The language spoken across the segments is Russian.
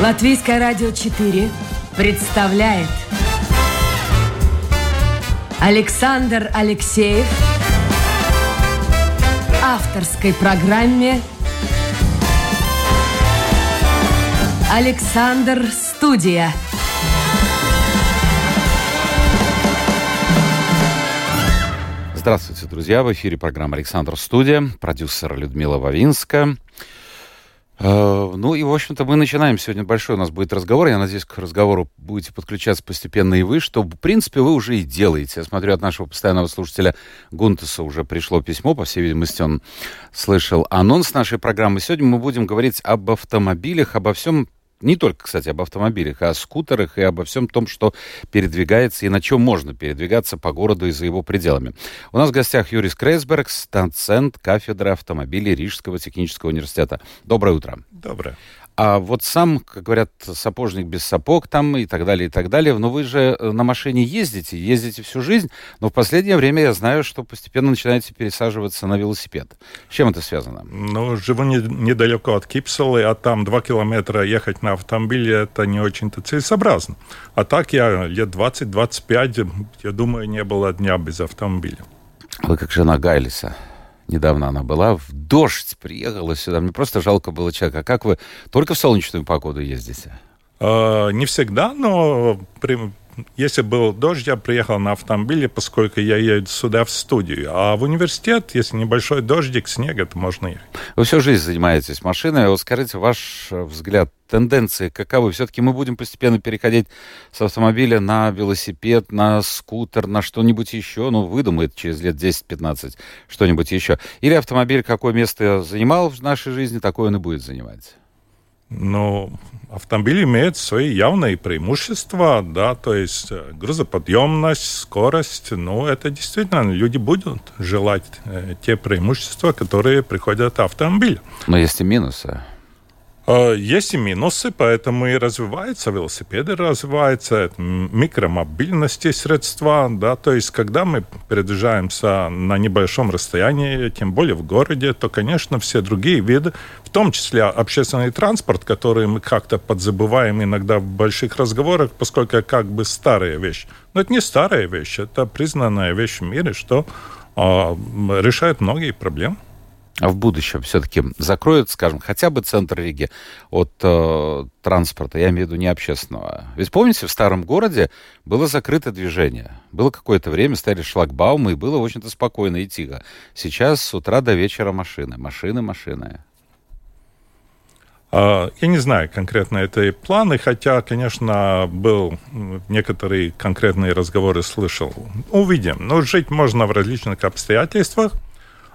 Латвийское радио 4 представляет Александр Алексеев авторской программе Александр Студия. Здравствуйте, друзья! В эфире программа «Александр Студия», продюсер Людмила Вавинска. Э, ну и, в общем-то, мы начинаем. Сегодня большой у нас будет разговор. Я надеюсь, к разговору будете подключаться постепенно и вы, что, в принципе, вы уже и делаете. Я смотрю, от нашего постоянного слушателя Гунтуса уже пришло письмо. По всей видимости, он слышал анонс нашей программы. Сегодня мы будем говорить об автомобилях, обо всем не только, кстати, об автомобилях, а о скутерах и обо всем том, что передвигается и на чем можно передвигаться по городу и за его пределами. У нас в гостях Юрис Крейсбергс, доцент кафедры автомобилей Рижского технического университета. Доброе утро. Доброе. А вот сам, как говорят, сапожник без сапог там и так далее, и так далее. Но вы же э, на машине ездите, ездите всю жизнь, но в последнее время я знаю, что постепенно начинаете пересаживаться на велосипед. С чем это связано? Ну, живу не, недалеко от Кипселы, а там два километра ехать на автомобиле, это не очень-то целесообразно. А так я лет 20-25, я думаю, не было дня без автомобиля. Вы как жена Гайлиса недавно она была, в дождь приехала сюда. Мне просто жалко было человека. А как вы только в солнечную погоду ездите? Uh, не всегда, но если был дождь, я приехал на автомобиле, поскольку я еду сюда в студию. А в университет, если небольшой дождик, снег, это можно ехать. Вы всю жизнь занимаетесь машиной. Вот скажите, ваш взгляд, тенденции каковы? Все-таки мы будем постепенно переходить с автомобиля на велосипед, на скутер, на что-нибудь еще. Ну, выдумает через лет 10-15 что-нибудь еще. Или автомобиль какое место занимал в нашей жизни, такое он и будет занимать? Ну, автомобиль имеет свои явные преимущества, да, то есть э, грузоподъемность, скорость, ну, это действительно люди будут желать э, те преимущества, которые приходят от автомобиля. Но есть и минусы. Э, есть и минусы, поэтому и развиваются велосипеды, развиваются микромобильности средства, да, то есть когда мы передвижаемся на небольшом расстоянии, тем более в городе, то, конечно, все другие виды, в том числе общественный транспорт, который мы как-то подзабываем иногда в больших разговорах, поскольку как бы старая вещь. Но это не старая вещь, это признанная вещь в мире, что э, решает многие проблемы в будущем все-таки закроют, скажем, хотя бы центр Риги от э, транспорта, я имею в виду не общественного. Ведь помните, в старом городе было закрыто движение. Было какое-то время, стояли шлагбаумы, и было, общем-то, спокойно и тихо. Сейчас с утра до вечера машины, машины, машины. А, я не знаю конкретно этой планы, хотя, конечно, был некоторые конкретные разговоры слышал. Увидим. Но жить можно в различных обстоятельствах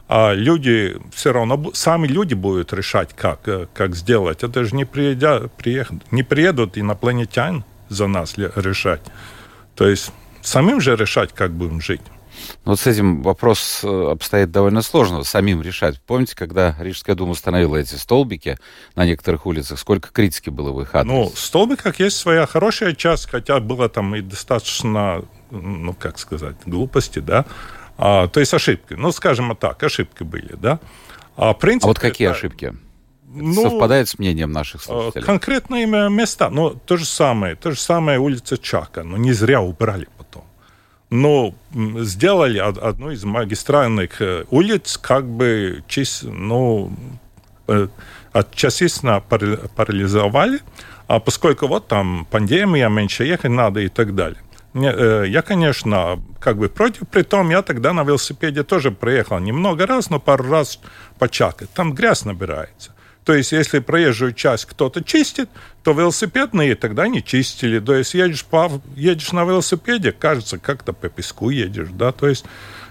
а люди все равно, сами люди будут решать, как, э, как сделать. Это же не, приедят, приедут, не приедут инопланетяне за нас решать. То есть самим же решать, как будем жить. Ну, вот с этим вопрос э, обстоит довольно сложно, самим решать. Помните, когда Рижская дума установила эти столбики на некоторых улицах, сколько критики было в их адрес? Ну, столбиках есть своя хорошая часть, хотя было там и достаточно, ну, как сказать, глупости, да, а, то есть ошибки. Ну, скажем так, ошибки были, да. А, принципе, а вот какие это, ошибки? Ну, совпадает с мнением наших а, слушателей? Конкретные места. Ну, то же самое. То же самое улица Чака. Но не зря убрали потом. Но сделали одну из магистральных э, улиц как бы чис, ну, э, частично парализовали, а поскольку вот там пандемия, меньше ехать надо и так далее. Э, я, конечно, как бы против, при том я тогда на велосипеде тоже проехал немного раз, но пару раз почакать. Там грязь набирается. То есть, если проезжую часть кто-то чистит, то велосипедные тогда не чистили. То есть, едешь, по, едешь на велосипеде, кажется, как-то по песку едешь, да, то есть...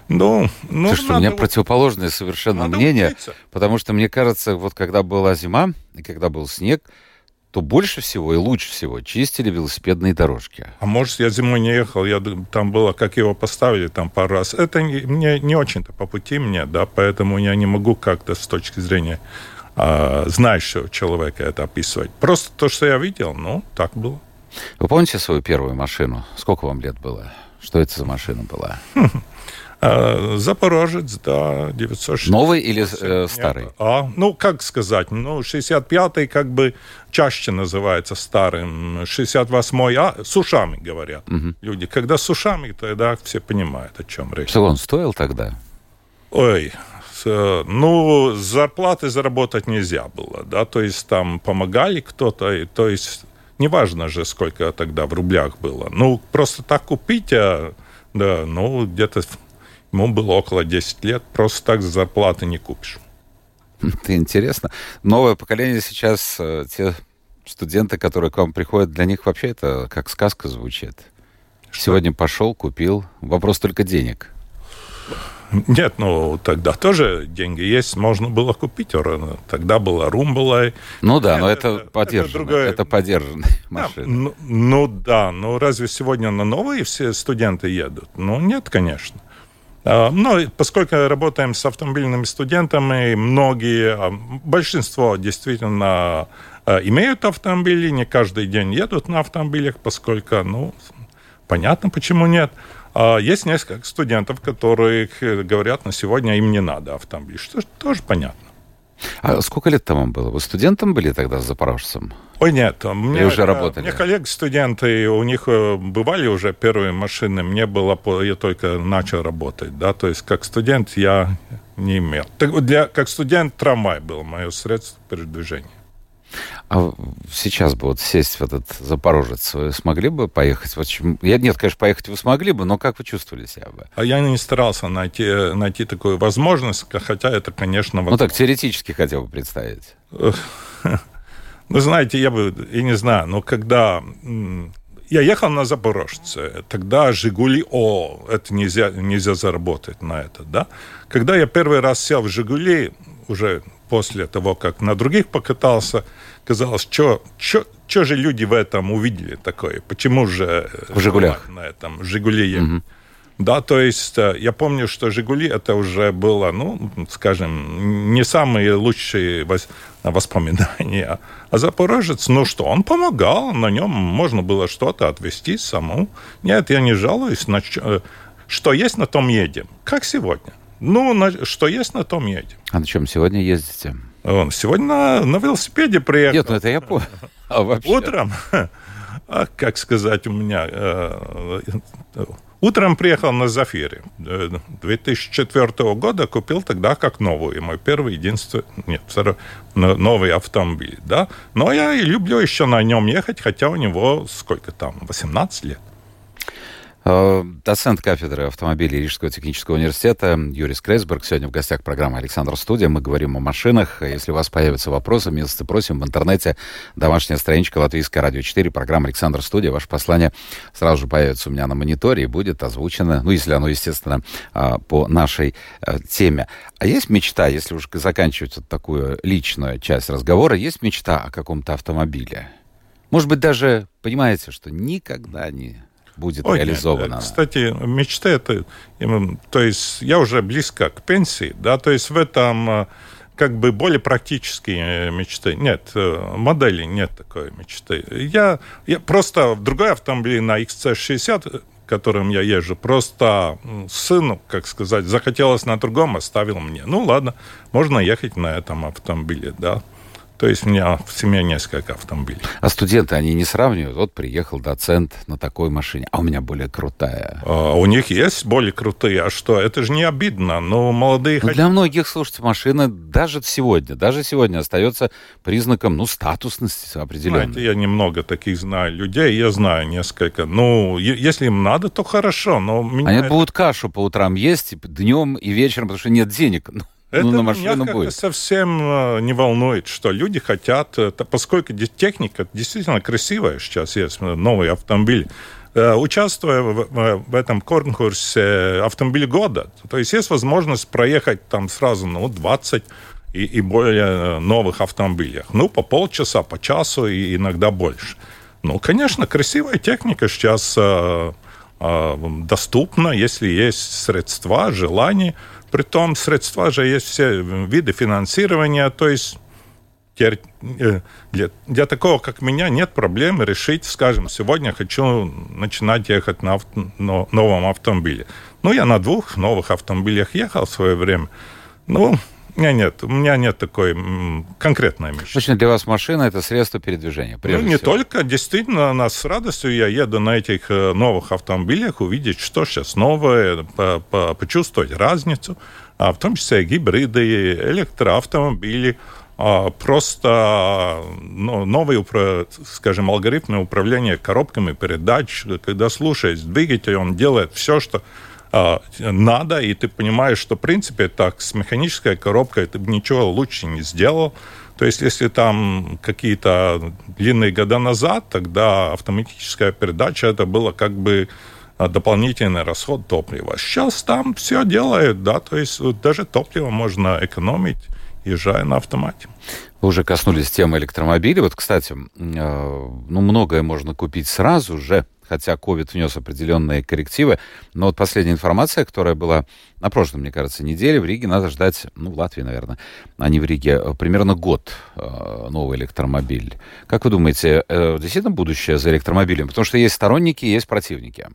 Ну, ну Слушай, надо... у меня противоположное совершенно надо мнение, учиться. потому что мне кажется, вот когда была зима и когда был снег, то больше всего и лучше всего чистили велосипедные дорожки. А может, я зимой не ехал, я там было, как его поставили там пару раз. Это не, мне не очень-то по пути мне, да, поэтому я не могу как-то с точки зрения а, знающего человека это описывать. Просто то, что я видел, ну, так было. Вы помните свою первую машину? Сколько вам лет было? Что это за машина была? Э, Запорожец, да, 960. Новый или э, старый? Нет, а, ну, как сказать, ну, 65-й как бы чаще называется старым, 68-й, а, с ушами говорят угу. люди. Когда с ушами, тогда все понимают, о чем речь. Что он стоил тогда? Ой, ну, зарплаты заработать нельзя было, да, то есть там помогали кто-то, то есть неважно же, сколько тогда в рублях было. Ну, просто так купить, а, да, ну, где-то ему было около 10 лет, просто так за зарплаты не купишь. Это интересно. Новое поколение сейчас, э, те студенты, которые к вам приходят, для них вообще это как сказка звучит. Что? Сегодня пошел, купил. Вопрос только денег. Нет, ну тогда тоже деньги есть, можно было купить. Тогда была Румбала. Ну да, но это, это поддержано. Это, другая... это поддержанная машина. Ну, ну да, но разве сегодня на новые все студенты едут? Ну нет, конечно. А, но поскольку работаем с автомобильными студентами, многие, а, большинство действительно а, имеют автомобили, не каждый день едут на автомобилях, поскольку, ну, понятно, почему нет. Есть несколько студентов, которые говорят, на сегодня им не надо автомобиль, что тоже понятно. А сколько лет там вам было? Вы студентом были тогда с запорожцем? Ой, нет. Мне, Или уже работали? Мне коллеги-студенты, у них э, бывали уже первые машины. Мне было, я только начал работать, да, то есть как студент я не имел. Для, как студент трамвай был мое средство передвижения. А сейчас бы вот сесть в этот Запорожец, вы смогли бы поехать? Вот, я, нет, конечно, поехать вы смогли бы, но как вы чувствовали себя бы? А я не старался найти, найти такую возможность, хотя это, конечно... Возможно. Ну так, теоретически хотел бы представить. Вы знаете, я бы, я не знаю, но когда я ехал на Запорожце, тогда «Жигули», о, это нельзя, нельзя заработать на это, да? Когда я первый раз сел в «Жигули», уже после того, как на других покатался, казалось, что же люди в этом увидели такое? Почему же в «Жигулях» на этом «Жигули» угу. Да, то есть э, я помню, что «Жигули» это уже было, ну, скажем, не самые лучшие воспоминания. А «Запорожец», ну что, он помогал, на нем можно было что-то отвезти саму. Нет, я не жалуюсь, на э, что есть, на том едем. Как сегодня. Ну, на, что есть, на том едем. А на чем сегодня ездите? Он сегодня на, на велосипеде приехал. Нет, ну это я понял. А вообще? Утром, а, как сказать, у меня... Э, утром приехал на Зафире. 2004 э, года купил тогда как новую. Мой первый, единственный... Нет, второй, новый автомобиль, да. Но я и люблю еще на нем ехать, хотя у него сколько там, 18 лет. Э, доцент кафедры автомобилей Рижского технического университета Юрий Скрейсберг. Сегодня в гостях программы «Александр Студия». Мы говорим о машинах. Если у вас появятся вопросы, милости просим. В интернете домашняя страничка Латвийская радио 4, программа «Александр Студия». Ваше послание сразу же появится у меня на мониторе и будет озвучено, ну, если оно, естественно, а, по нашей э, теме. А есть мечта, если уж заканчивать вот такую личную часть разговора, есть мечта о каком-то автомобиле? Может быть, даже понимаете, что никогда не будет Ой, реализовано. Нет. Кстати, мечта это, то есть я уже близко к пенсии, да, то есть в этом э, как бы более практические мечты. Нет, э, модели нет такой мечты. Я, я просто в другой автомобиль на XC60 которым я езжу, просто сыну, как сказать, захотелось на другом, оставил мне. Ну ладно, можно ехать на этом автомобиле, да. То есть у меня в семье несколько автомобилей. А студенты, они не сравнивают? Вот приехал доцент на такой машине, а у меня более крутая. А, у них есть более крутые, а что? Это же не обидно, но молодые... Но для многих, слушайте, машина даже сегодня, даже сегодня остается признаком, ну, статусности определенной. Знаете, я немного таких знаю людей, я знаю несколько. Ну, если им надо, то хорошо, но... Меня они это... будут кашу по утрам есть, днем и вечером, потому что нет денег. Это ну, на машину меня будет. совсем э, не волнует, что люди хотят, это, поскольку техника действительно красивая сейчас есть, э, новый автомобиль, э, участвуя в, в этом конкурсе автомобиль года, то есть есть возможность проехать там сразу ну, 20 и, и более новых автомобилях. Ну, по полчаса, по часу и иногда больше. Ну, конечно, красивая техника сейчас э, э, доступна, если есть средства, желание – Притом средства же есть все виды финансирования, то есть э, для, для такого, как меня, нет проблемы решить, скажем, сегодня хочу начинать ехать на авто, на новом автомобиле. Ну, я на двух новых автомобилях ехал в свое время. Ну, нет, нет, у меня нет такой конкретной мечты. Точно для вас машина это средство передвижения. Ну, не всего. только, действительно, нас с радостью я еду на этих э, новых автомобилях, увидеть, что сейчас новое, по, по, почувствовать разницу, а в том числе гибриды, электроавтомобили, а, просто ну, новые, скажем, алгоритмы управления коробками передач, когда слушаешь двигатель, он делает все, что надо, и ты понимаешь, что, в принципе, так, с механической коробкой ты бы ничего лучше не сделал. То есть, если там какие-то длинные года назад, тогда автоматическая передача, это было как бы а, дополнительный расход топлива. Сейчас там все делают, да, то есть даже топливо можно экономить, езжая на автомате. Вы уже коснулись темы электромобилей. Вот, кстати, э, ну, многое можно купить сразу же, хотя COVID внес определенные коррективы. Но вот последняя информация, которая была на прошлой, мне кажется, неделе, в Риге надо ждать, ну, в Латвии, наверное, а не в Риге, э, примерно год э, новый электромобиль. Как вы думаете, э, действительно будущее за электромобилем? Потому что есть сторонники, есть противники.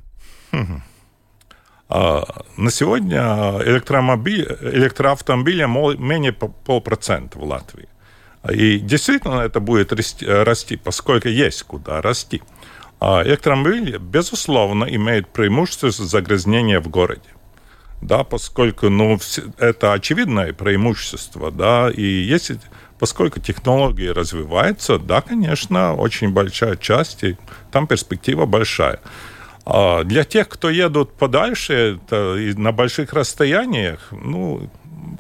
А, на сегодня электромобиль, электроавтомобиля менее полпроцента в Латвии. И действительно это будет расти, расти, поскольку есть куда расти. А электромобиль, безусловно, имеет преимущество загрязнения в городе. Да, поскольку ну, это очевидное преимущество, да, и если, поскольку технологии развиваются, да, конечно, очень большая часть, и там перспектива большая. А для тех, кто едут подальше, это, на больших расстояниях, ну,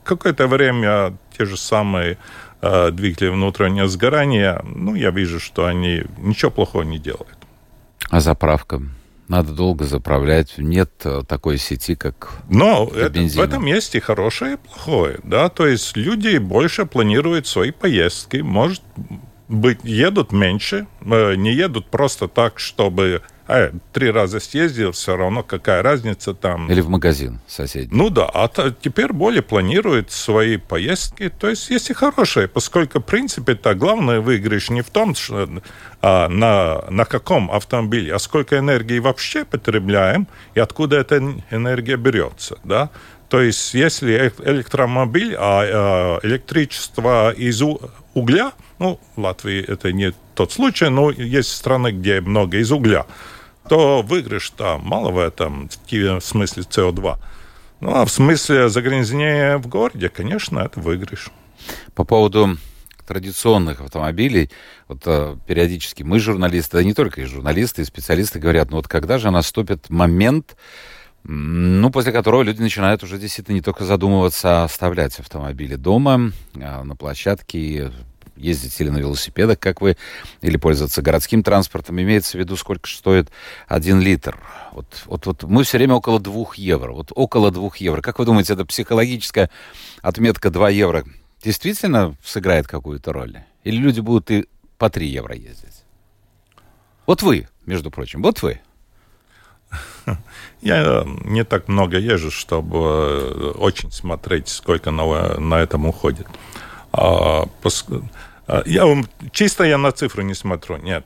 какое-то время те же самые э, двигатели внутреннего сгорания, ну, я вижу, что они ничего плохого не делают. А заправка? Надо долго заправлять. Нет э, такой сети, как Но это, в этом есть и хорошее, и плохое. Да? То есть люди больше планируют свои поездки. Может быть, едут меньше, э, не едут просто так, чтобы а, три раза съездил, все равно какая разница там. Или в магазин соседний. Ну да, а то, теперь более планирует свои поездки. То есть есть и хорошие, поскольку, в принципе, то главный выигрыш не в том, что, а, на, на каком автомобиле, а сколько энергии вообще потребляем и откуда эта энергия берется, да. То есть, если электромобиль, а, а электричество из угля, ну, в Латвии это не тот случай, но есть страны, где много из угля, то выигрыш там мало в этом, в смысле СО2. Ну, а в смысле загрязнения в городе, конечно, это выигрыш. По поводу традиционных автомобилей, вот э, периодически мы, журналисты, да не только и журналисты, и специалисты говорят, ну вот когда же наступит момент, ну, после которого люди начинают уже действительно не только задумываться, а оставлять автомобили дома, а на площадке, ездить или на велосипедах, как вы, или пользоваться городским транспортом. Имеется в виду, сколько стоит один литр. Вот, вот, вот мы все время около двух евро. Вот около двух евро. Как вы думаете, это психологическая отметка 2 евро действительно сыграет какую-то роль? Или люди будут и по 3 евро ездить? Вот вы, между прочим, вот вы. Я не так много езжу, чтобы э, очень смотреть, сколько на, на этом уходит. А, я чисто я на цифры не смотрю, нет.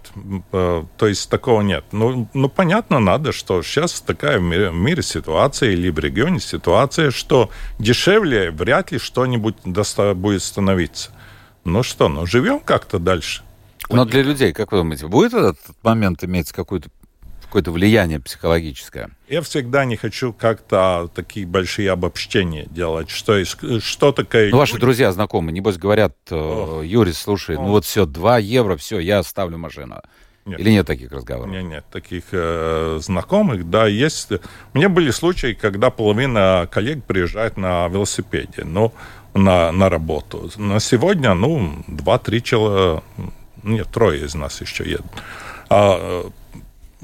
А, то есть такого нет. Ну, ну понятно, надо, что сейчас такая в мире, в мире ситуация или в регионе ситуация, что дешевле вряд ли что-нибудь будет становиться. Ну что, ну живем как-то дальше. Но для людей, как вы думаете, будет этот момент иметь какую-то какое-то влияние психологическое? Я всегда не хочу как-то такие большие обобщения делать, что, что такое... Ну, ваши друзья, знакомые, небось, говорят, О. Юрий, слушай, О. ну вот все, 2 евро, все, я оставлю машину. Нет. Или нет таких разговоров? Нет, нет таких э, знакомых. Да, есть. У меня были случаи, когда половина коллег приезжает на велосипеде, ну, на, на работу. На сегодня, ну, два-три человека, нет, трое из нас еще едут. А,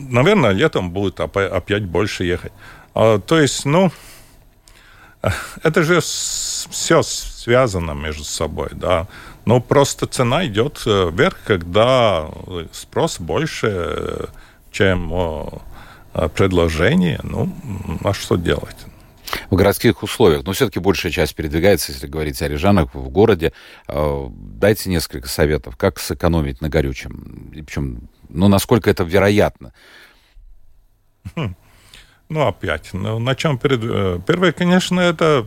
наверное, летом будет опять больше ехать. А, то есть, ну, это же все связано между собой, да. Но просто цена идет э, вверх, когда спрос больше, чем предложение. Ну, а что делать? В городских условиях, но все-таки большая часть передвигается, если говорить о рижанах в городе. Э, дайте несколько советов, как сэкономить на горючем. И причем, ну, насколько это вероятно. Хм. Ну, опять, ну, на чем перед... Э, первое, конечно, это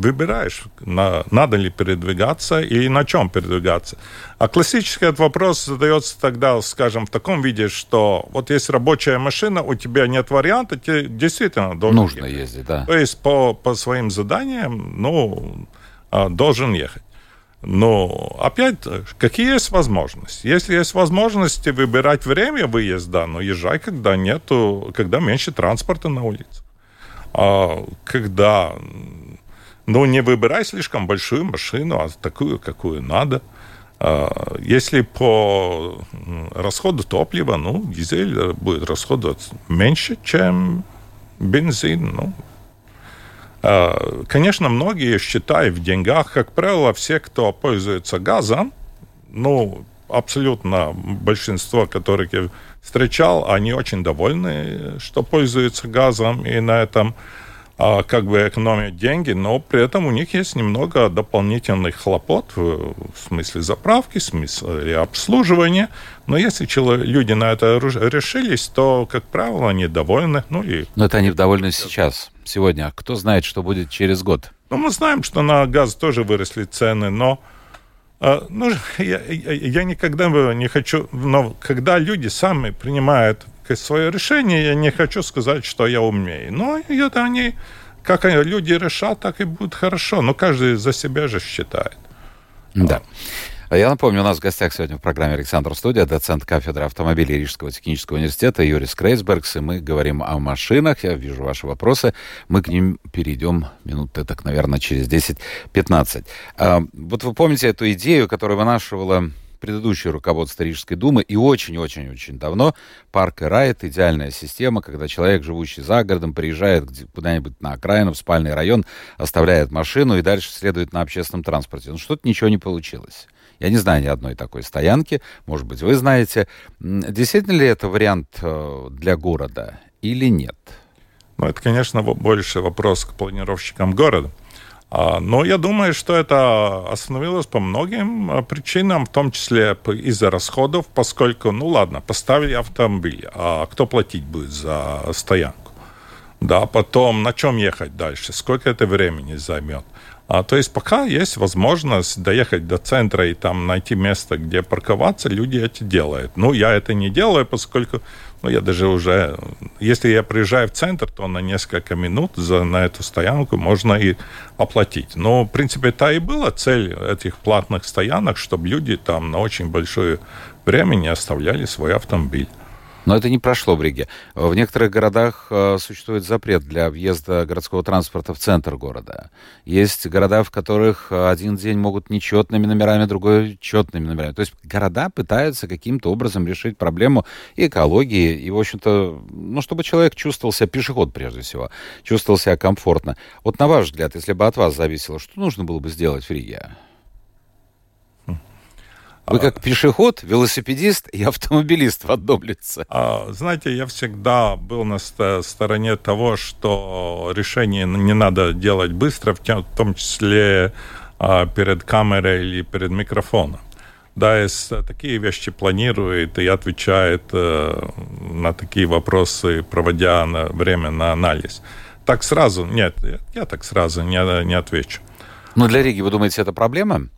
выбираешь, на, надо ли передвигаться и на чем передвигаться. А классический этот вопрос задается тогда, скажем, в таком виде, что вот есть рабочая машина, у тебя нет варианта, тебе действительно должен Нужно ехать. ездить, да. То есть по, по своим заданиям, ну, а, должен ехать. Но опять, какие есть возможности? Если есть возможности выбирать время выезда, ну, езжай, когда нету, когда меньше транспорта на улице. А когда, ну, не выбирай слишком большую машину, а такую, какую надо. А, если по расходу топлива, ну, дизель будет расходовать меньше, чем бензин, ну, Э, конечно, многие считают в деньгах, как правило, все, кто пользуется газом, ну, абсолютно большинство, которых я встречал, они очень довольны, что пользуются газом, и на этом как бы экономят деньги, но при этом у них есть немного дополнительных хлопот в, в смысле заправки, в смысле обслуживания. Но если люди на это решились, то, как правило, они довольны. Ну, и... Но это они довольны сейчас, сегодня. А кто знает, что будет через год? Ну, мы знаем, что на газ тоже выросли цены, но а, ну, я, я, я никогда не хочу, но когда люди сами принимают свое решение, я не хочу сказать, что я умнее. Но это они, как они, люди решат, так и будет хорошо. Но каждый за себя же считает. Да. Я напомню, у нас в гостях сегодня в программе Александр Студия, доцент кафедры автомобилей Рижского технического университета Юрис Крейсбергс, и мы говорим о машинах. Я вижу ваши вопросы. Мы к ним перейдем минут так, наверное, через 10-15. А, вот вы помните эту идею, которую вынашивала предыдущее руководство Рижской думы, и очень-очень-очень давно парк и райд — идеальная система, когда человек, живущий за городом, приезжает куда-нибудь на окраину, в спальный район, оставляет машину и дальше следует на общественном транспорте. Ну, что-то ничего не получилось. Я не знаю ни одной такой стоянки, может быть, вы знаете. Действительно ли это вариант э, для города или нет? Ну, это, конечно, больше вопрос к планировщикам города. А, но я думаю, что это остановилось по многим а, причинам, в том числе из-за расходов, поскольку, ну ладно, поставили автомобиль, а кто платить будет за стоянку? Да, потом на чем ехать дальше, сколько это времени займет. А, то есть пока есть возможность доехать до центра и там найти место, где парковаться, люди это делают. Ну, я это не делаю, поскольку ну, я даже уже... Если я приезжаю в центр, то на несколько минут за, на эту стоянку можно и оплатить. Но, в принципе, это и была цель этих платных стоянок, чтобы люди там на очень большое время не оставляли свой автомобиль. Но это не прошло в Риге. В некоторых городах э, существует запрет для въезда городского транспорта в центр города. Есть города, в которых один день могут нечетными номерами, другой четными номерами. То есть города пытаются каким-то образом решить проблему экологии и, в общем-то, ну, чтобы человек чувствовал себя, пешеход прежде всего, чувствовал себя комфортно. Вот на ваш взгляд, если бы от вас зависело, что нужно было бы сделать в Риге? Вы как пешеход, велосипедист и автомобилист в одном лице. А, знаете, я всегда был на стороне того, что решение не надо делать быстро, в том числе а, перед камерой или перед микрофоном. Да, такие вещи планирует и отвечает э, на такие вопросы, проводя на время на анализ. Так сразу, нет, я так сразу не, не отвечу. Но для Риги, вы думаете, это проблема?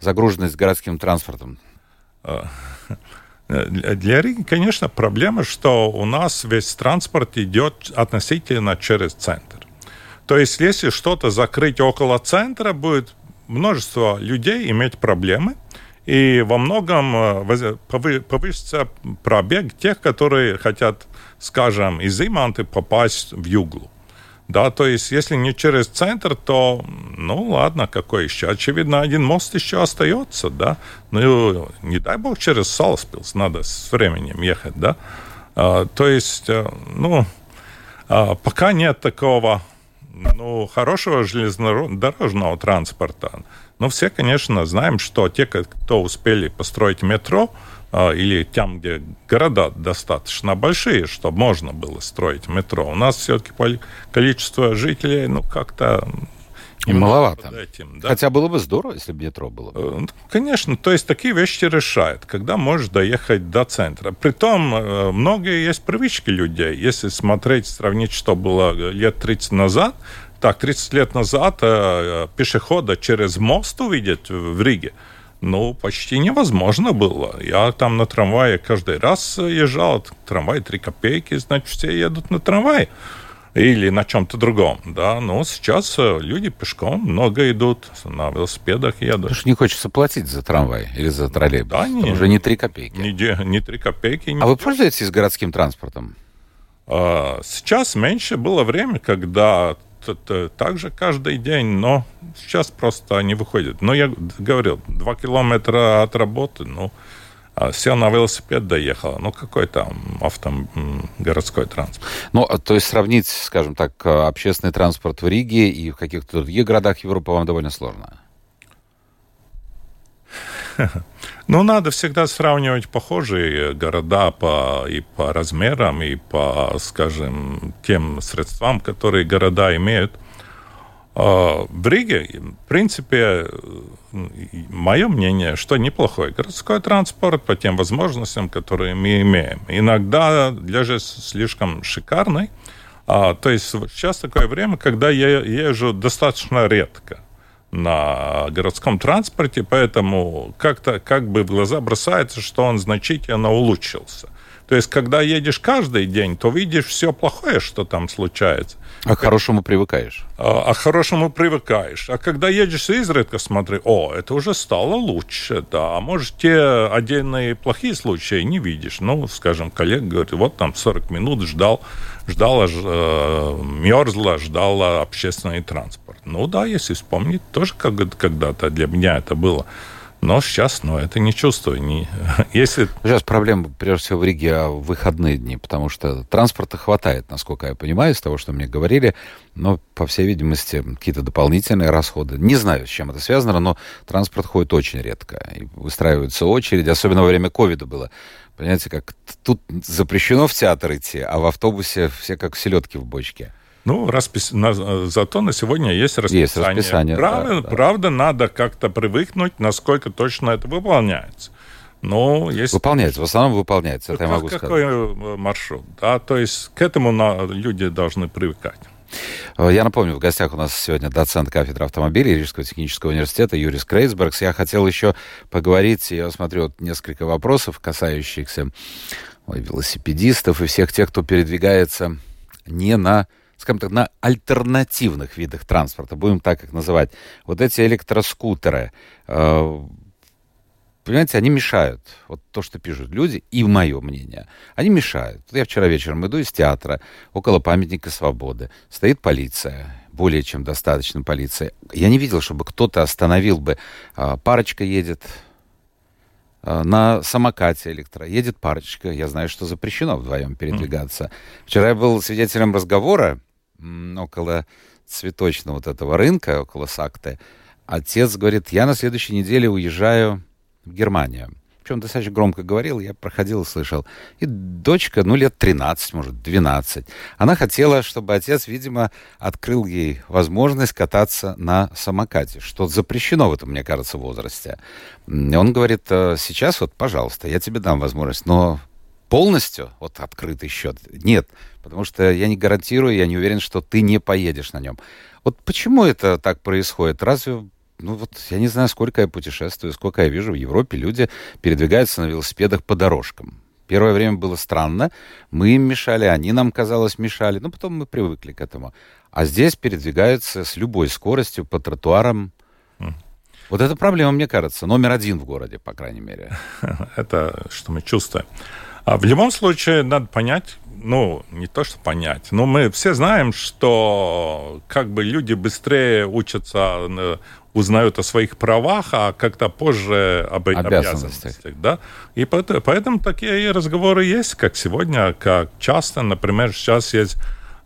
Загруженность городским транспортом? А, для Риги, конечно, проблема, что у нас весь транспорт идет относительно через центр. То есть, если что-то закрыть около центра, будет множество людей иметь проблемы, и во многом э, повысится пробег тех, которые хотят, скажем, из Иманты попасть в Юглу. Да, то есть, если не через центр, то, ну, ладно, какой еще? Очевидно, один мост еще остается, да. Ну, не дай бог, через Салспилс надо с временем ехать, да. А, то есть, э, ну, а, пока нет такого, ну, хорошего железнодорожного транспорта. Но все, конечно, знаем, что те, кто успели построить метро, или там, где города достаточно большие, чтобы можно было строить метро. У нас все-таки количество жителей, ну, как-то и маловато. Этим, да? Хотя было бы здорово, если бы метро было. Бы. Э, ну, конечно, то есть такие вещи решают, когда можешь доехать до центра. Притом, э, многие есть привычки людей. Если смотреть, сравнить, что было лет 30 назад, так, 30 лет назад э, пешехода через мост увидеть в Риге, ну, почти невозможно было. Я там на трамвае каждый раз езжал, трамвай 3 копейки, значит, все едут на трамвае или на чем-то другом, да, но сейчас э, люди пешком много идут, на велосипедах едут. Потому что не хочется платить за трамвай или за троллейбус. Да, не, уже не 3 копейки. Не, не 3 копейки. Не а вы пользуетесь городским транспортом? А, сейчас меньше было время, когда также каждый день, но сейчас просто они выходят. Но я говорил, два километра от работы, ну, а сел на велосипед, доехал. Ну, какой там авто, городской транспорт? Ну, а, то есть сравнить, скажем так, общественный транспорт в Риге и в каких-то других городах Европы вам довольно сложно? Ну, надо всегда сравнивать похожие города по, и по размерам, и по, скажем, тем средствам, которые города имеют. А, в Риге, в принципе, мое мнение, что неплохой городской транспорт по тем возможностям, которые мы имеем. Иногда даже слишком шикарный. А, то есть сейчас такое время, когда я езжу достаточно редко на городском транспорте, поэтому как-то как бы в глаза бросается, что он значительно улучшился. То есть, когда едешь каждый день, то видишь все плохое, что там случается. А к хорошему привыкаешь. А, а к хорошему привыкаешь. А когда едешь изредка, смотри, о, это уже стало лучше, да. А может, те отдельные плохие случаи не видишь. Ну, скажем, коллега говорит, вот там 40 минут ждал, ждала, э, мерзла, ждала общественный транспорт. Ну да, если вспомнить, тоже когда-то для меня это было но сейчас, ну, это не чувствую. Не... Если... Сейчас проблема, прежде всего, в Риге а в выходные дни, потому что транспорта хватает, насколько я понимаю, из того, что мне говорили, но, по всей видимости, какие-то дополнительные расходы. Не знаю, с чем это связано, но транспорт ходит очень редко. И выстраиваются очереди, особенно во время ковида было. Понимаете, как тут запрещено в театр идти, а в автобусе все как селедки в бочке. Ну, распис... на... зато на сегодня есть расписание. Есть расписание. Правда, да, правда да. надо как-то привыкнуть, насколько точно это выполняется. Ну, есть... Выполняется, в основном выполняется, это как, я могу какой сказать. Какой э, маршрут, да, то есть к этому люди должны привыкать. Э, я напомню, в гостях у нас сегодня доцент кафедры автомобилей Рижского технического университета Юрис Крейсбергс. Я хотел еще поговорить, я смотрю вот несколько вопросов, касающихся ой, велосипедистов и всех тех, кто передвигается не на скажем так, на альтернативных видах транспорта, будем так их называть. Вот эти электроскутеры, э, понимаете, они мешают. Вот то, что пишут люди, и мое мнение, они мешают. Я вчера вечером иду из театра, около памятника свободы. Стоит полиция, более чем достаточно полиция. Я не видел, чтобы кто-то остановил бы. Э, парочка едет, э, на самокате электро. Едет парочка. Я знаю, что запрещено вдвоем передвигаться. Mm. Вчера я был свидетелем разговора около цветочного вот этого рынка, около Сакты, отец говорит, я на следующей неделе уезжаю в Германию. Причем достаточно громко говорил, я проходил и слышал. И дочка, ну, лет 13, может, 12. Она хотела, чтобы отец, видимо, открыл ей возможность кататься на самокате, что запрещено в этом, мне кажется, возрасте. Он говорит, «Э, сейчас вот, пожалуйста, я тебе дам возможность, но полностью, вот открытый счет, нет, потому что я не гарантирую, я не уверен, что ты не поедешь на нем. Вот почему это так происходит? Разве ну вот я не знаю, сколько я путешествую, сколько я вижу в Европе, люди передвигаются на велосипедах по дорожкам. Первое время было странно, мы им мешали, они нам, казалось, мешали, но потом мы привыкли к этому. А здесь передвигаются с любой скоростью по тротуарам. Mm. Вот это проблема, мне кажется, номер один в городе, по крайней мере. Это что мы чувствуем. А в любом случае надо понять, ну, не то, что понять, но мы все знаем, что как бы люди быстрее учатся, э, узнают о своих правах, а как-то позже об обязанностях. обязанностях да? И поэтому, поэтому такие разговоры есть, как сегодня, как часто. Например, сейчас есть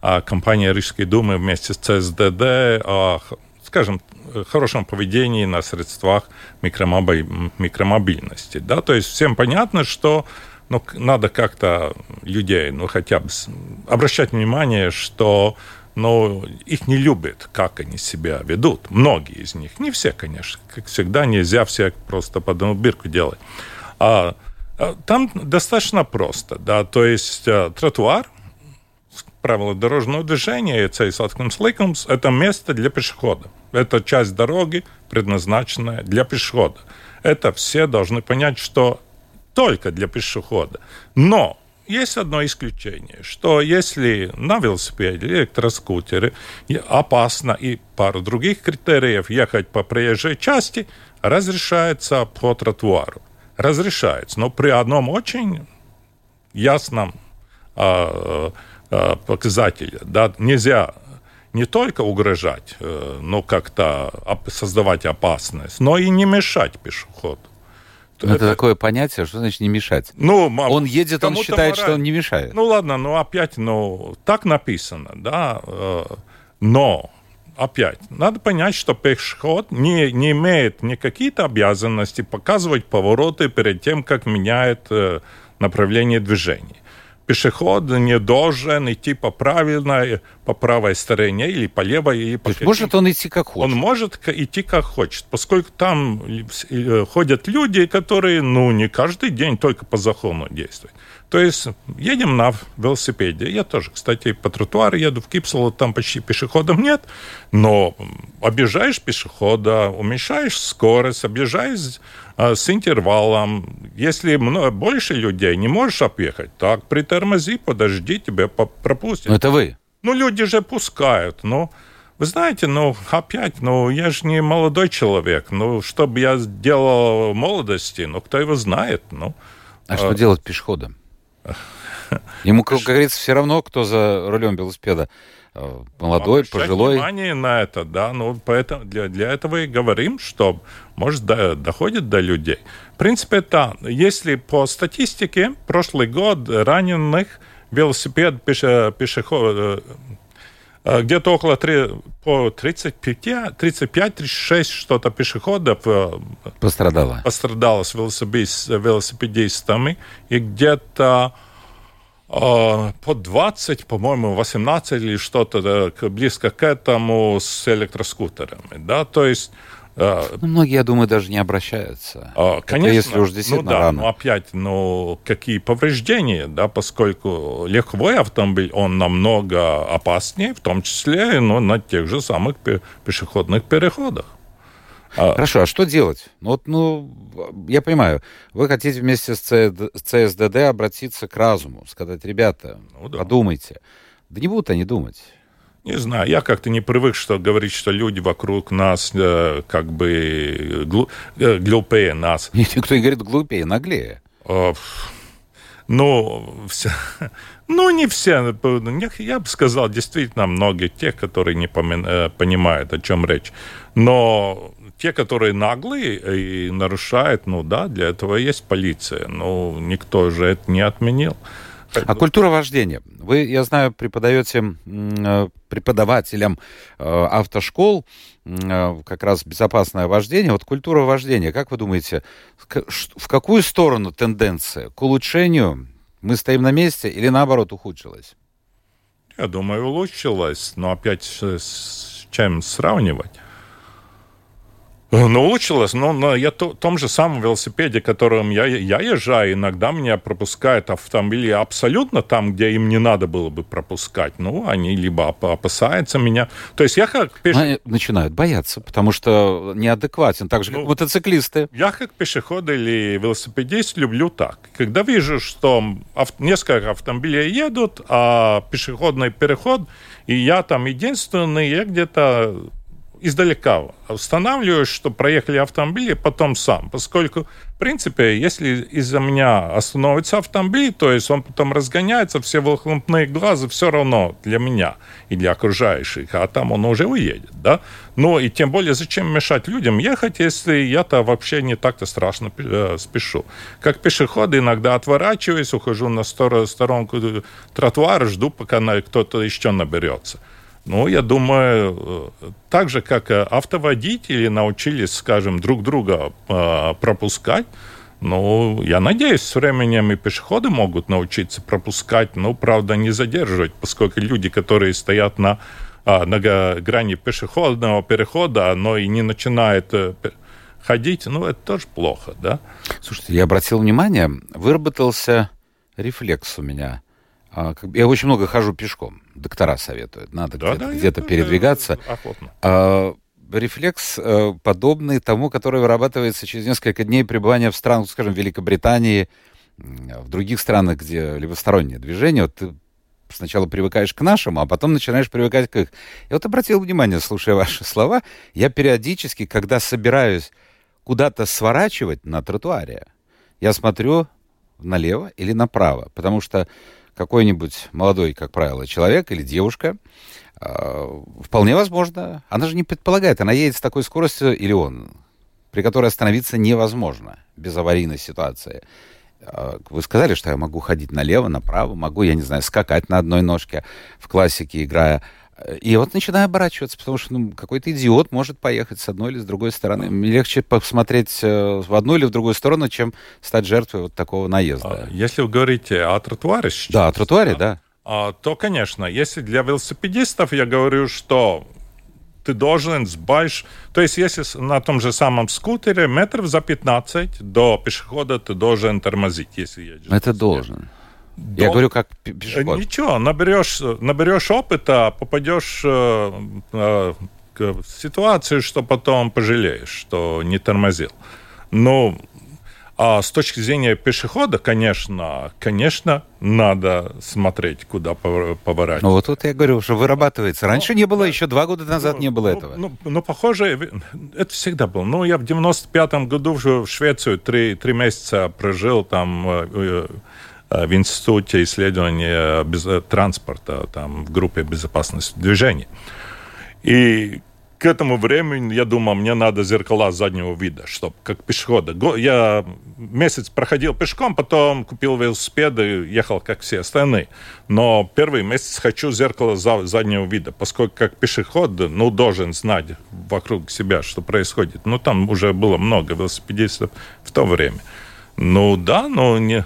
а, компания Рижской думы вместе с ЦСДД, а, скажем, хорошем поведении на средствах микромобильности. Да? То есть всем понятно, что ну, надо как-то людей, ну, хотя бы обращать внимание, что но их не любят, как они себя ведут. Многие из них. Не все, конечно. Как всегда, нельзя всех просто под одну бирку делать. А, а, там достаточно просто. Да? То есть а, тротуар, правила дорожного движения, это место для пешехода. Это часть дороги, предназначенная для пешехода. Это все должны понять, что только для пешехода. Но есть одно исключение, что если на велосипеде, электроскутере опасно и пару других критериев ехать по проезжей части, разрешается по тротуару. Разрешается, но при одном очень ясном э, э, показателе. Да, нельзя не только угрожать, э, но как-то создавать опасность, но и не мешать пешеходу. Это, это такое понятие, что значит не мешать? Ну, он едет, он считает, мораль... что он не мешает. Ну ладно, ну опять, ну так написано, да, э, но опять, надо понять, что пешеход не, не имеет ни какие-то обязанности показывать повороты перед тем, как меняет э, направление движения пешеход не должен идти по правильной, по правой стороне или по левой, или по каким... Может он идти как хочет? Он может идти как хочет, поскольку там э, ходят люди, которые, ну, не каждый день только по закону действуют. То есть едем на велосипеде. Я тоже, кстати, по тротуару еду в Кипсулу, там почти пешеходов нет, но объезжаешь пешехода, уменьшаешь скорость, объезжаешь а, с интервалом. Если много, больше людей, не можешь объехать, так притормози, подожди, тебя пропустят. Но это вы. Ну, люди же пускают, ну... Вы знаете, ну, опять, ну, я же не молодой человек. Ну, что бы я делал в молодости, ну, кто его знает, ну. А, а что делать пешеходом? Ему, как говорится, все равно, кто за рулем велосипеда. Э, молодой, Обращать пожилой. внимание на это, да, ну, поэтому для, для этого и говорим, что, может, до, доходит до людей. В принципе, да, если по статистике, прошлый год раненых велосипед, пеше, пешеход, э, где-то около 3, по 35-36 что-то пешеходов пострадало. пострадало с велосипедистами, и где-то а, по 20, по-моему, 18 или что-то близко к этому с электроскутерами, да, то есть... А, ну, многие, я думаю, даже не обращаются. А, конечно. Это если уж действительно ну, да, рано. Но опять, ну, какие повреждения, да, поскольку легковой автомобиль, он намного опаснее, в том числе, ну, на тех же самых пешеходных переходах. А... Хорошо, а что делать? Ну, вот, ну, я понимаю, вы хотите вместе с, ЦСДД обратиться к разуму, сказать, ребята, ну, да. подумайте. Да не будут они думать. Не знаю, я как-то не привык, что говорить, что люди вокруг нас э, как бы глу, э, глупее нас. Никто не говорит глупее, наглее. Э, ну, все, ну, не все. Я бы сказал, действительно, многие тех, которые не э, понимают, о чем речь. Но те, которые наглые и нарушают, ну да, для этого есть полиция. Но никто же это не отменил. А культура вождения. Вы, я знаю, преподаете э, преподавателям э, автошкол э, как раз безопасное вождение. Вот культура вождения, как вы думаете, в какую сторону тенденция? К улучшению? Мы стоим на месте или наоборот ухудшилась? Я думаю, улучшилась, но опять с чем сравнивать? Ну, улучшилось, но на я то, том же самом велосипеде, которым я, я езжаю, иногда меня пропускают автомобили абсолютно там, где им не надо было бы пропускать. Ну, они либо опасаются меня. То есть я как пешеход... Начинают бояться, потому что неадекватен, так же, ну, как мотоциклисты. Я как пешеход или велосипедист люблю так. Когда вижу, что ав... несколько автомобилей едут, а пешеходный переход, и я там единственный, я где-то издалека устанавливаешь, что проехали автомобили, потом сам. Поскольку, в принципе, если из-за меня остановится автомобиль, то есть он потом разгоняется, все выхлопные глазы все равно для меня и для окружающих, а там он уже уедет, да. Ну и тем более, зачем мешать людям ехать, если я-то вообще не так-то страшно э, спешу. Как пешеход иногда отворачиваюсь, ухожу на сторонку тротуара, жду, пока кто-то еще наберется. Ну, я думаю, э, так же, как автоводители научились, скажем, друг друга э, пропускать, ну, я надеюсь, с временем и пешеходы могут научиться пропускать, но, правда, не задерживать, поскольку люди, которые стоят на, а, на грани пешеходного перехода, но и не начинают э, ходить, ну, это тоже плохо, да? Слушайте, я обратил внимание, выработался рефлекс у меня. А, я очень много хожу пешком. Доктора советуют. Надо да, где-то, да, где-то передвигаться. Охотно. А, рефлекс э, подобный тому, который вырабатывается через несколько дней пребывания в странах, скажем, Великобритании, в других странах, где левостороннее движение. Вот ты сначала привыкаешь к нашему, а потом начинаешь привыкать к их. Я вот обратил внимание, слушая ваши слова, я периодически, когда собираюсь куда-то сворачивать на тротуаре, я смотрю налево или направо, потому что какой-нибудь молодой, как правило, человек или девушка, э, вполне возможно, она же не предполагает, она едет с такой скоростью, или он, при которой остановиться невозможно без аварийной ситуации. Э, вы сказали, что я могу ходить налево, направо, могу, я не знаю, скакать на одной ножке в классике, играя и вот начинаю оборачиваться, потому что ну, какой-то идиот может поехать с одной или с другой стороны. Мне легче посмотреть э, в одну или в другую сторону, чем стать жертвой вот такого наезда. А, если вы говорите о тротуаре сейчас... Да, о тротуаре, да. да. То, конечно, если для велосипедистов я говорю, что ты должен сбавить... То есть, если на том же самом скутере метров за 15 до пешехода ты должен тормозить, если едешь. Это должен. Я говорю, как пешеход. Ничего, наберешь, наберешь опыта, попадешь э, э, в ситуацию, что потом пожалеешь, что не тормозил. Ну, а с точки зрения пешехода, конечно, конечно, надо смотреть, куда поворачивать. Ну вот тут я говорю, что вырабатывается. Раньше ну, не было, да, еще два года назад ну, не было ну, этого. Ну, ну, похоже, это всегда было. Ну, я в 95-м году в Швецию три, три месяца прожил там э, Э, в Институте исследования без... транспорта, там, в группе безопасности движения. И к этому времени, я думал, мне надо зеркала заднего вида, чтобы как пешехода. Я месяц проходил пешком, потом купил велосипед и ехал, как все остальные. Но первый месяц хочу зеркало заднего вида, поскольку как пешеход, ну, должен знать вокруг себя, что происходит. Ну, там уже было много велосипедистов в то время. Ну, да, но не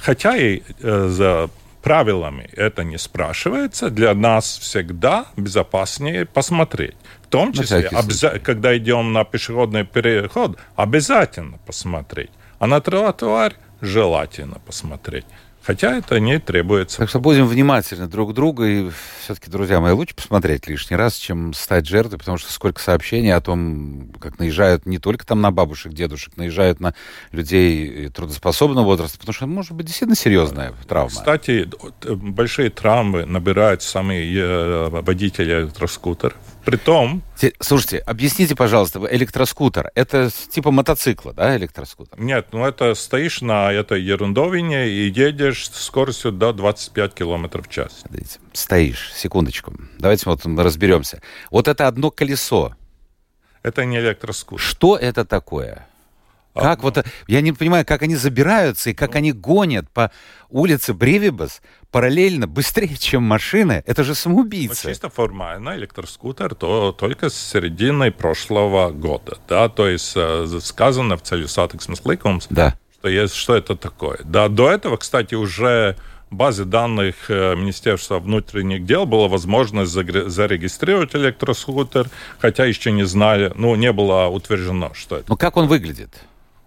хотя и э, за правилами это не спрашивается, для нас всегда безопаснее посмотреть. В том числе, обяза- когда идем на пешеходный переход, обязательно посмотреть. А на тротуар желательно посмотреть. Хотя это не требуется. Так что будем внимательны друг к другу. И все-таки, друзья мои, лучше посмотреть лишний раз, чем стать жертвой, потому что сколько сообщений о том, как наезжают не только там на бабушек, дедушек, наезжают на людей трудоспособного возраста, потому что может быть действительно серьезная травма. Кстати, большие травмы набирают сами э, водители электроскутеров Притом... Слушайте, объясните, пожалуйста, электроскутер, это типа мотоцикла, да, электроскутер? Нет, ну это стоишь на этой ерундовине и едешь с скоростью до 25 километров в час. Смотрите, стоишь, секундочку. Давайте вот разберемся. Вот это одно колесо. Это не электроскутер. Что это такое? Как вот, я не понимаю, как они забираются и как они гонят по улице Бревибас параллельно быстрее, чем машины. Это же самоубийцы. Ну, чисто формально электроскутер то только с середины прошлого года, да, то есть э, сказано в целью сатексмс ликумс, да. что есть, что это такое. Да, до этого, кстати, уже в базе данных э, Министерства внутренних дел было возможность зарегистрировать электроскутер, хотя еще не знали, ну, не было утверждено, что это. Ну, как он выглядит?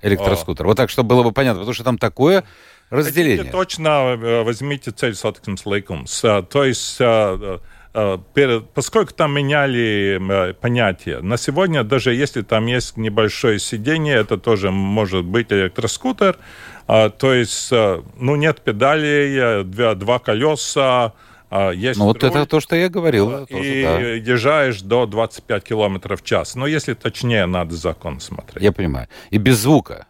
электроскутер. А. Вот так, чтобы было бы понятно, потому что там такое разделение. Хотите точно э, возьмите цель сатексмс лейкумс. То есть э, э, поскольку там меняли понятия, на сегодня даже если там есть небольшое сиденье, это тоже может быть электроскутер, то есть, ну, нет педалей, два, два колеса, а, есть ну, вот это то, что я говорил. И тоже, да. езжаешь до 25 километров в час. Но если точнее, надо закон смотреть. Я понимаю. И без звука.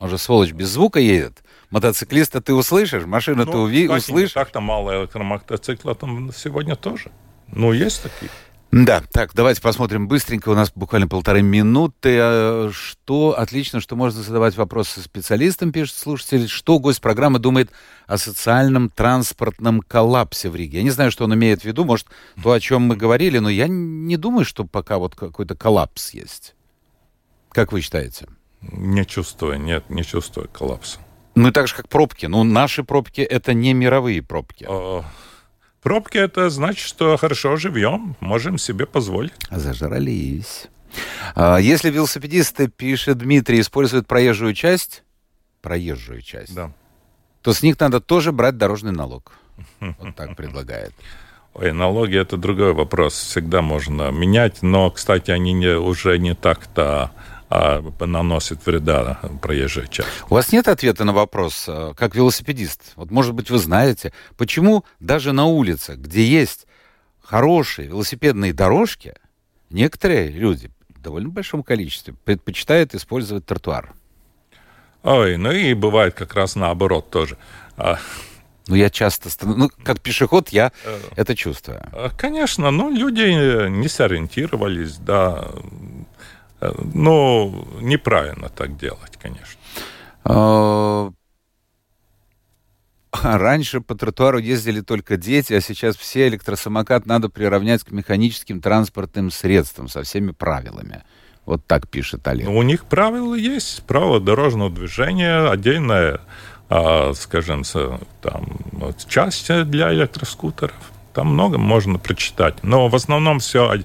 Он же, сволочь, без звука едет. Мотоциклиста ты услышишь, машину ну, ты уви- услышишь. Так-то мало электромотоцикла там сегодня тоже. Ну, есть такие. Да, так, давайте посмотрим быстренько. У нас буквально полторы минуты. А, что отлично, что можно задавать вопросы специалистам, пишет слушатель. Что гость программы думает о социальном транспортном коллапсе в Риге? Я не знаю, что он имеет в виду. Может, то, о чем мы говорили, но я не думаю, что пока вот какой-то коллапс есть. Как вы считаете? Не чувствую, нет, не чувствую коллапса. Ну, так же, как пробки. Ну, наши пробки — это не мировые пробки. А, Пробки это значит, что хорошо живем, можем себе позволить. Зажрались. А, если велосипедисты, пишет Дмитрий, используют проезжую часть, проезжую часть, да. то с них надо тоже брать дорожный налог. Вот так предлагает. Ой, налоги это другой вопрос. Всегда можно менять, но, кстати, они не, уже не так-то а, наносит вреда проезжей части. У вас нет ответа на вопрос, э, как велосипедист? Вот, может быть, вы знаете, почему даже на улицах, где есть хорошие велосипедные дорожки, некоторые люди в довольно большом количестве предпочитают использовать тротуар? Ой, ну и бывает как раз наоборот тоже. А, ну, я часто, ну, как пешеход, я э, это чувствую. Э, конечно, ну, люди не сориентировались, да, ну, неправильно так делать, конечно. А, раньше по тротуару ездили только дети, а сейчас все электросамокат надо приравнять к механическим транспортным средствам со всеми правилами. Вот так пишет Олег. Ну, у них правила есть. Правила дорожного движения, отдельная, а, скажем, там, часть для электроскутеров. Там много можно прочитать. Но в основном все а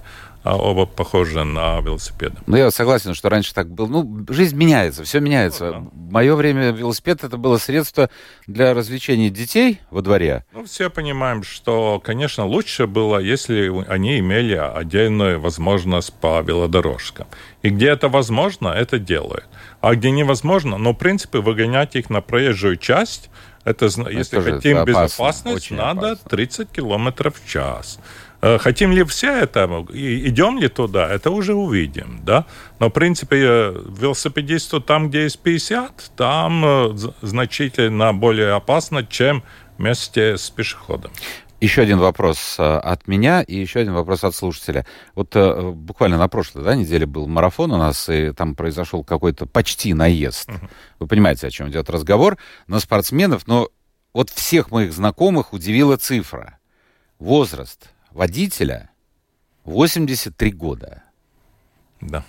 оба похожи на велосипеды. Ну, я согласен, что раньше так было. Ну, жизнь меняется, все меняется. Ну, да. В мое время велосипед это было средство для развлечения детей во дворе. Ну, все понимаем, что, конечно, лучше было, если они имели отдельную возможность по велодорожкам. И где это возможно, это делают. А где невозможно, ну, в принципе, выгонять их на проезжую часть, это, это если хотим опасно, безопасность, надо опасно. 30 километров в час. Э, хотим ли все это, идем ли туда, это уже увидим, да. Но, в принципе, э, велосипедисту там, где есть 50, там э, значительно более опасно, чем вместе с пешеходом. Еще один вопрос от меня и еще один вопрос от слушателя. Вот буквально на прошлой да, неделе был марафон у нас, и там произошел какой-то почти наезд. Uh-huh. Вы понимаете, о чем идет разговор. На спортсменов, но вот всех моих знакомых удивила цифра. Возраст водителя 83 года. Да.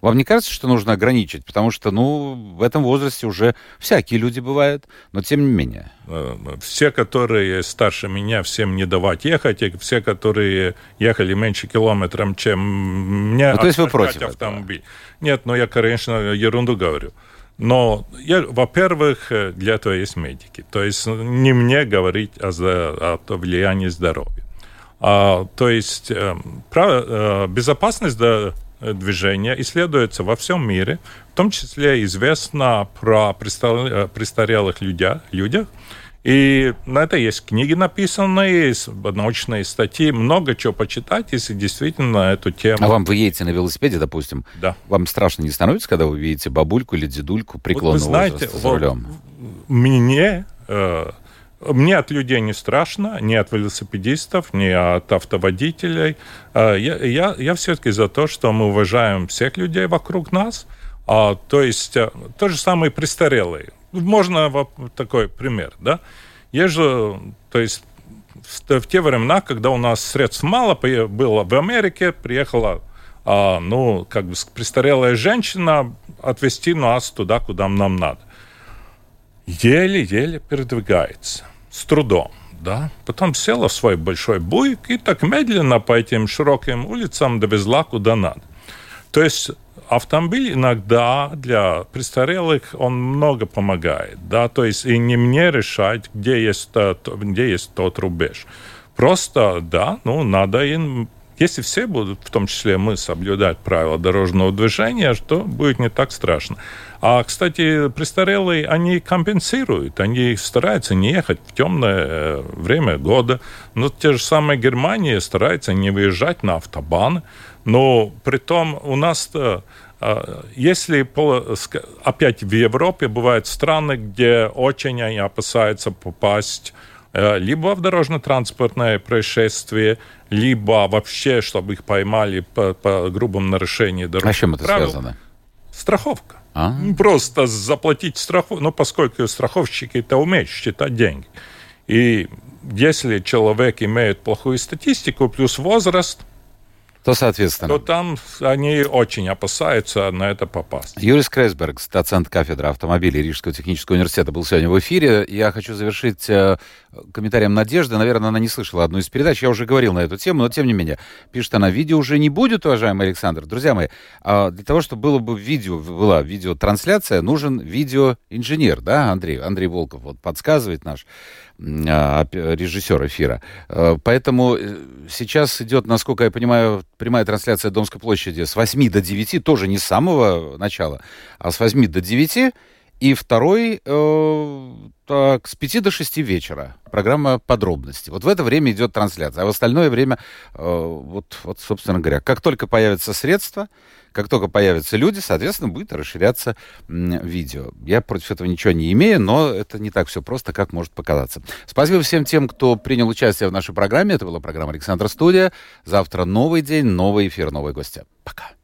Вам не кажется, что нужно ограничить? Потому что, ну, в этом возрасте уже всякие люди бывают, но тем не менее. Э, все, которые старше меня, всем не давать ехать, и все, которые ехали меньше километров, чем мне, ну, то есть вы против автомобиль. Этого? Нет, ну я, конечно, ерунду говорю. Но, я, во-первых, для этого есть медики. То есть не мне говорить о, о влиянии здоровья. А, то есть э, право, э, безопасность движения исследуется во всем мире, в том числе известно про э, престарелых людях, людях. И на это есть книги написанные, научные статьи, много чего почитать, если действительно эту тему... А вам вы едете на велосипеде, допустим? Да. Вам страшно не становится, когда вы видите бабульку или дедульку преклонного вот вы знаете, возраста за рулем? Мне э, мне от людей не страшно, ни от велосипедистов, ни от автоводителей. А, я, я, я все-таки за то, что мы уважаем всех людей вокруг нас. А, то есть э, то же самое престарелые. Можно такой пример, да? Есть же, то есть в, в те времена, когда у нас средств мало было в Америке, приехала а, ну, как бы престарелая женщина отвезти нас туда, куда нам надо. Еле-еле передвигается с трудом. Да? Потом села в свой большой буйк и так медленно по этим широким улицам довезла куда надо. То есть автомобиль иногда для престарелых он много помогает, да, то есть и не мне решать, где есть, где есть тот рубеж. Просто, да, ну, надо им если все будут, в том числе мы, соблюдать правила дорожного движения, то будет не так страшно. А, кстати, престарелые, они компенсируют, они стараются не ехать в темное э, время года. Но те же самые Германии стараются не выезжать на автобаны. Но при том у нас э, если опять в Европе бывают страны, где очень они опасаются попасть э, либо в дорожно-транспортное происшествие, либо вообще, чтобы их поймали по, по грубому нарушению дорожных А чем это правил. связано? Страховка. А? Просто заплатить страховку, ну, поскольку страховщики это умеют считать деньги. И если человек имеет плохую статистику плюс возраст, То, соответственно. то там они очень опасаются на это попасть. Юрий Скрейсберг, доцент кафедры автомобилей Рижского технического университета, был сегодня в эфире. Я хочу завершить э, комментарием Надежды. Наверное, она не слышала одну из передач. Я уже говорил на эту тему, но тем не менее. Пишет она, видео уже не будет, уважаемый Александр. Друзья мои, а для того, чтобы было бы видео, была видеотрансляция, нужен видеоинженер, да, Андрей? Андрей Волков вот подсказывает наш режиссер эфира. Э, Поэтому э, сейчас идет, насколько я понимаю, прямая трансляция Домской площади с 8 до 9, тоже не с самого начала, а с 8 до 9. И второй э, так, с 5 до 6 вечера. Программа подробности. Вот в это время идет трансляция. А в остальное время, э, вот, вот, собственно говоря, как только появятся средства, как только появятся люди, соответственно, будет расширяться видео. Я против этого ничего не имею, но это не так все просто, как может показаться. Спасибо всем тем, кто принял участие в нашей программе. Это была программа «Александр Студия». Завтра новый день, новый эфир, новые гости. Пока.